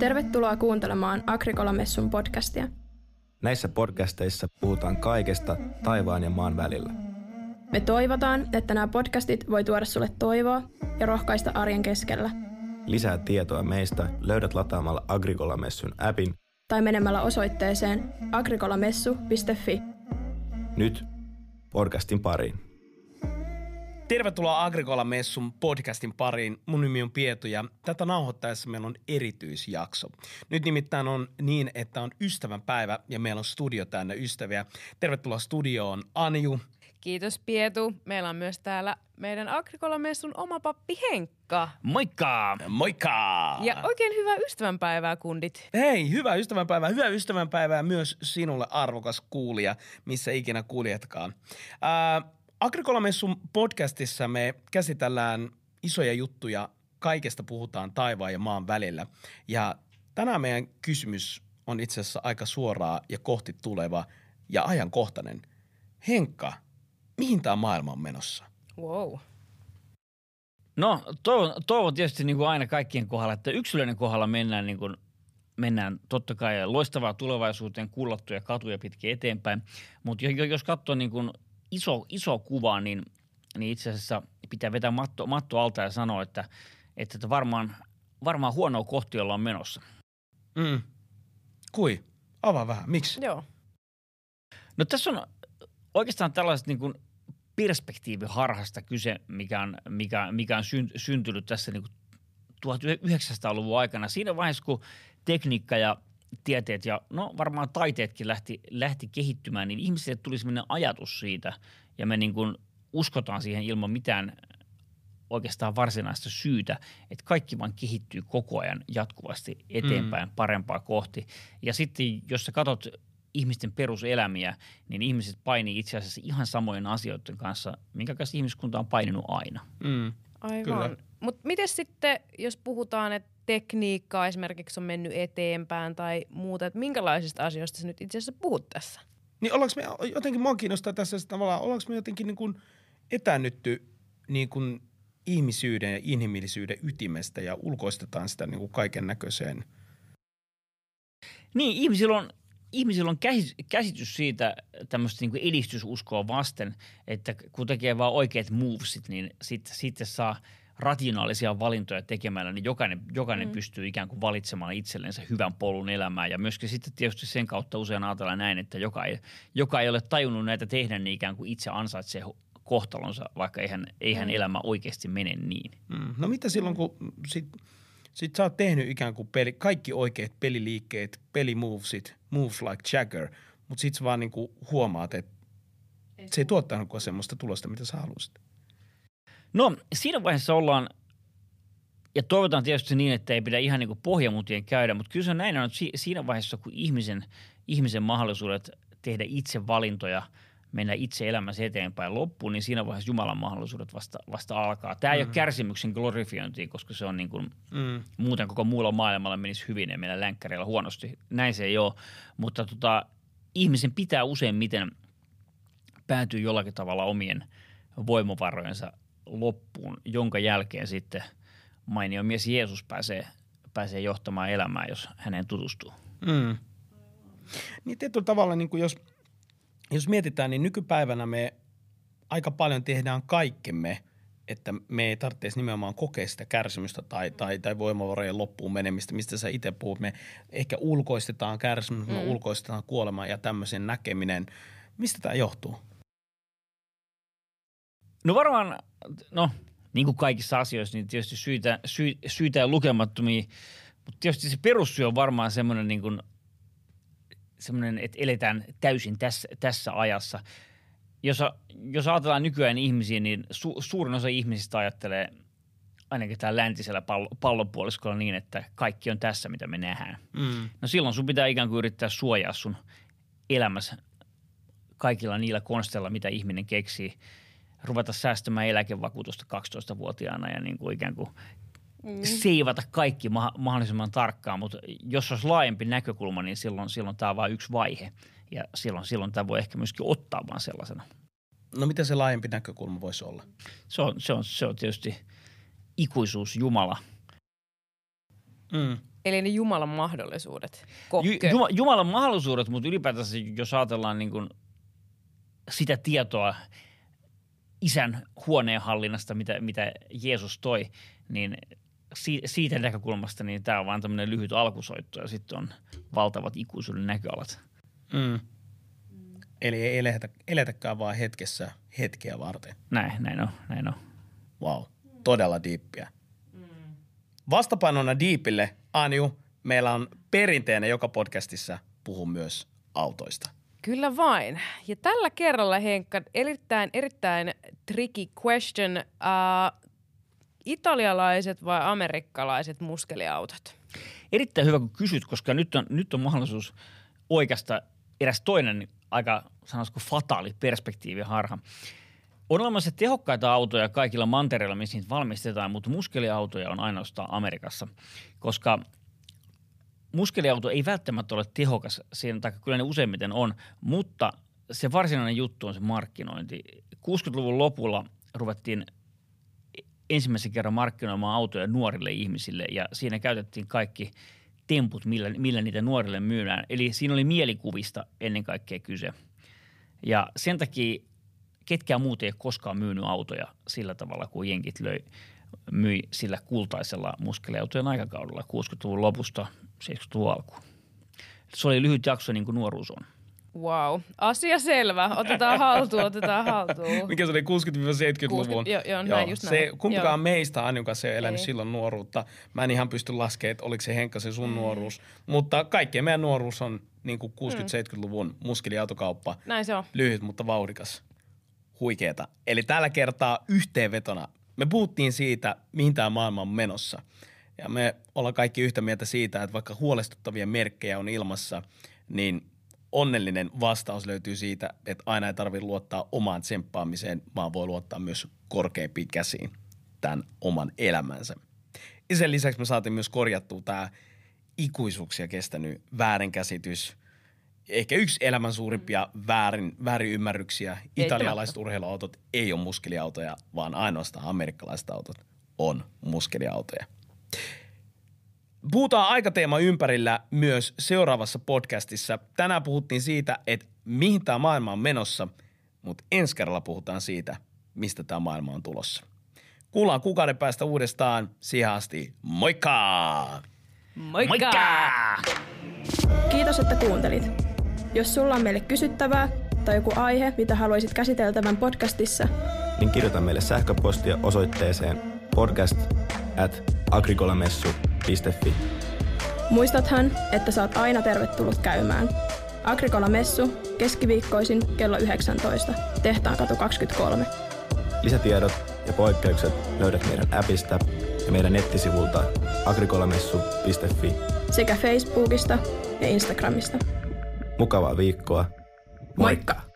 Tervetuloa kuuntelemaan Agrikola-messun podcastia. Näissä podcasteissa puhutaan kaikesta taivaan ja maan välillä. Me toivotaan, että nämä podcastit voi tuoda sulle toivoa ja rohkaista arjen keskellä. Lisää tietoa meistä löydät lataamalla Agrikola-messun appin Tai menemällä osoitteeseen agrikolamessu.fi. nyt podcastin pariin. Tervetuloa Agrikola Messun podcastin pariin. Mun nimi on Pietu ja tätä nauhoittaessa meillä on erityisjakso. Nyt nimittäin on niin, että on ystävän päivä ja meillä on studio täynnä ystäviä. Tervetuloa studioon Anju. Kiitos Pietu. Meillä on myös täällä meidän Agrikola-messun oma pappi Henkka. Moikka! Moikka! Ja oikein hyvää ystävänpäivää kundit. Hei, hyvää ystävänpäivää. Hyvää ystävänpäivää myös sinulle arvokas kuulija, missä ikinä kuljetkaan. Ää, Agrikola-messun podcastissa me käsitellään isoja juttuja, kaikesta puhutaan taivaan ja maan välillä. Ja tänään meidän kysymys on itse asiassa aika suoraa ja kohti tuleva ja ajankohtainen. Henkka, mihin tämä maailma on menossa? Wow. No toivon, toivon tietysti niin kuin aina kaikkien kohdalla, että yksilöiden kohdalla mennään, niin kuin, mennään totta kai loistavaa tulevaisuuteen, kullattuja katuja pitkin eteenpäin. Mutta jos katsoo niin kuin iso, iso kuva, niin, niin itse asiassa pitää vetää matto, matto alta ja sanoa, että, että, että varmaan, varmaan huonoa kohti ollaan menossa. Mm. Kui? Avaa vähän. Miksi? Joo. No tässä on oikeastaan tällaiset niin kuin perspektiiviharhasta kyse, mikä on, mikä, mikä on syn, syntynyt tässä niin kuin 1900-luvun aikana. Siinä vaiheessa, kun tekniikka ja tieteet ja no varmaan taiteetkin lähti, lähti kehittymään, niin ihmisille tuli sellainen ajatus siitä ja me niin kuin uskotaan siihen ilman mitään oikeastaan varsinaista syytä, että kaikki vaan kehittyy koko ajan jatkuvasti eteenpäin mm. parempaa kohti. Ja sitten jos sä katsot ihmisten peruselämiä, niin ihmiset painii itse asiassa ihan samojen asioiden kanssa, minkä kanssa ihmiskunta on paininut aina. Mm. Aivan. Mutta miten sitten, jos puhutaan, että tekniikka esimerkiksi on mennyt eteenpäin tai muuta, että minkälaisista asioista sä nyt itse asiassa puhut tässä? Niin ollaanko me, jotenkin mua kiinnostaa tässä että tavallaan, ollaanko me jotenkin niin kuin etänytty niin kuin ihmisyyden ja inhimillisyyden ytimestä ja ulkoistetaan sitä niin kuin kaiken näköiseen. Niin, ihmisillä on, ihmisillä on käs- käsitys siitä tämmöistä niin edistysuskoa vasten, että kun tekee vaan oikeat movesit, niin sitten sit saa rationaalisia valintoja tekemällä, niin jokainen, jokainen mm. pystyy ikään kuin valitsemaan itsellensä hyvän polun elämään. Ja myöskin sitten tietysti sen kautta usein ajatellaan näin, että joka ei, joka ei ole tajunnut näitä tehdä, niin ikään kuin itse ansaitsee kohtalonsa, vaikka eihän, eihän mm. elämä oikeasti mene niin. Mm. No mitä silloin, kun sit, sit sä oot tehnyt ikään kuin peli, kaikki oikeat peliliikkeet, pelimovesit, moves like Jagger, mutta sit sä vaan niin kuin huomaat, että se ei tuottanutkaan semmoista tulosta, mitä sä haluaisit. No siinä vaiheessa ollaan, ja toivotaan tietysti niin, että ei pidä ihan niin pohjamutien käydä, mutta kyllä se on näin, että siinä vaiheessa, kun ihmisen, ihmisen mahdollisuudet tehdä itse valintoja, mennä itse elämässä eteenpäin loppuun, niin siinä vaiheessa Jumalan mahdollisuudet vasta, vasta alkaa. Tämä mm. ei ole kärsimyksen glorifiointia, koska se on niin kuin, mm. muuten koko muulla maailmalla menisi hyvin ja meillä länkkäreillä huonosti. Näin se ei ole, mutta tota, ihmisen pitää useimmiten päätyä jollakin tavalla omien voimavarojensa loppuun, jonka jälkeen sitten mainio mies Jeesus pääsee, pääsee johtamaan elämää, jos häneen tutustuu. Mm. Niin tietyllä tavalla, niin kuin jos, jos mietitään, niin nykypäivänä me aika paljon tehdään kaikkemme, että me ei tarvitsisi nimenomaan kokea sitä kärsimystä tai, tai, tai voimavarojen loppuun menemistä, mistä sä itse puhut. Me ehkä ulkoistetaan kärsimys, mm. me ulkoistetaan kuolema ja tämmöisen näkeminen. Mistä tämä johtuu? No varmaan, no niin kuin kaikissa asioissa, niin tietysti syitä, sy, syitä ja lukemattomia, mutta tietysti se perussyy on varmaan semmoinen niin kuin, semmoinen, että eletään täysin tässä, tässä ajassa. Jos, jos ajatellaan nykyään ihmisiä, niin su, suurin osa ihmisistä ajattelee ainakin täällä läntisellä pallo, pallonpuoliskolla niin, että kaikki on tässä, mitä me nähdään. Mm. No silloin sun pitää ikään kuin yrittää suojaa sun elämässä kaikilla niillä konsteilla, mitä ihminen keksii – ruveta säästämään eläkevakuutusta 12-vuotiaana ja niin kuin ikään kuin mm. seivata kaikki ma- mahdollisimman tarkkaan, mutta jos olisi laajempi näkökulma, niin silloin, silloin tämä on vain yksi vaihe ja silloin, silloin tämä voi ehkä myöskin ottaa vaan sellaisena. No mitä se laajempi näkökulma voisi olla? Se on, se on, se on tietysti ikuisuus Jumala. Mm. Eli ne Jumalan mahdollisuudet. Ju, Jumalan mahdollisuudet, mutta ylipäätänsä jos ajatellaan niin kuin sitä tietoa isän huoneenhallinnasta, mitä, mitä Jeesus toi, niin si, siitä näkökulmasta niin tämä on vain tämmöinen lyhyt alkusoitto ja sitten on valtavat ikuisuuden näköalat. Mm. Eli ei eletä, eletäkään vaan hetkessä hetkeä varten. Näin, näin on, näin on. Wow, todella diippiä. Vastapainona diipille, Anju, meillä on perinteinen joka podcastissa puhuu myös autoista. Kyllä vain. Ja tällä kerralla, Henkka, erittäin, erittäin tricky question. Uh, italialaiset vai amerikkalaiset muskeliautot? Erittäin hyvä, kun kysyt, koska nyt on, nyt on mahdollisuus oikeasta eräs toinen aika, sanoisiko, fataali perspektiiviharha. On olemassa tehokkaita autoja kaikilla mantereilla, missä niitä valmistetaan, mutta muskeliautoja on ainoastaan Amerikassa, koska muskeliauto ei välttämättä ole tehokas, siihen, tai kyllä ne useimmiten on, mutta se varsinainen juttu on se markkinointi. 60-luvun lopulla ruvettiin ensimmäisen kerran markkinoimaan autoja nuorille ihmisille ja siinä käytettiin kaikki temput, millä, millä niitä nuorille myydään. Eli siinä oli mielikuvista ennen kaikkea kyse. Ja sen takia ketkään muut ei ole koskaan myynyt autoja sillä tavalla kuin jenkit löi, myi sillä kultaisella muskeliautojen aikakaudella 60-luvun lopusta 70-luvun alkuun. Se oli lyhyt jakso niin kuin nuoruus on. Wow. Asia selvä. Otetaan haltuun, otetaan haltuun. Mikä se oli 60-70-luvun? 60 joo, joo, näin, just se, näin. kumpikaan Joo. meistä Anju kanssa ei ole elänyt Ei. silloin nuoruutta. Mä en ihan pysty laskemaan, että oliko se Henkka se sun nuoruus. Mutta kaikkien meidän nuoruus on niin kuin 60-70-luvun muskeliautokauppa. Näin se on. Lyhyt, mutta vauhdikas. Huikeeta. Eli tällä kertaa yhteenvetona me puhuttiin siitä, mihin tämä maailma on menossa. Ja me ollaan kaikki yhtä mieltä siitä, että vaikka huolestuttavia merkkejä on ilmassa, niin onnellinen vastaus löytyy siitä, että aina ei tarvitse luottaa omaan tsemppaamiseen, vaan voi luottaa myös korkeimpiin käsiin tämän oman elämänsä. Ja sen lisäksi me saatiin myös korjattua tämä ikuisuuksia kestänyt väärinkäsitys. Ehkä yksi elämän suurimpia väärin, väärinymmärryksiä. Italialaiset urheiluautot ei ole muskeliautoja, vaan ainoastaan amerikkalaiset autot on muskeliautoja. Puhutaan aikateema ympärillä myös seuraavassa podcastissa. Tänään puhuttiin siitä, että mihin tämä maailma on menossa, mutta ensi kerralla puhutaan siitä, mistä tämä maailma on tulossa. Kuullaan kuukauden päästä uudestaan. Siihen asti, moikka! Moikka! Kiitos, että kuuntelit. Jos sulla on meille kysyttävää tai joku aihe, mitä haluaisit käsiteltävän podcastissa, Niin kirjoita meille sähköpostia osoitteeseen podcast at agrikolamessu.fi. muistathan, että saat aina tervetullut käymään. Agrikola Messu keskiviikkoisin kello 19, Tehtaan katu 23. Lisätiedot ja poikkeukset löydät meidän appista ja meidän nettisivulta agrikolamessu.fi. sekä Facebookista ja Instagramista. Mukavaa viikkoa. Moikka!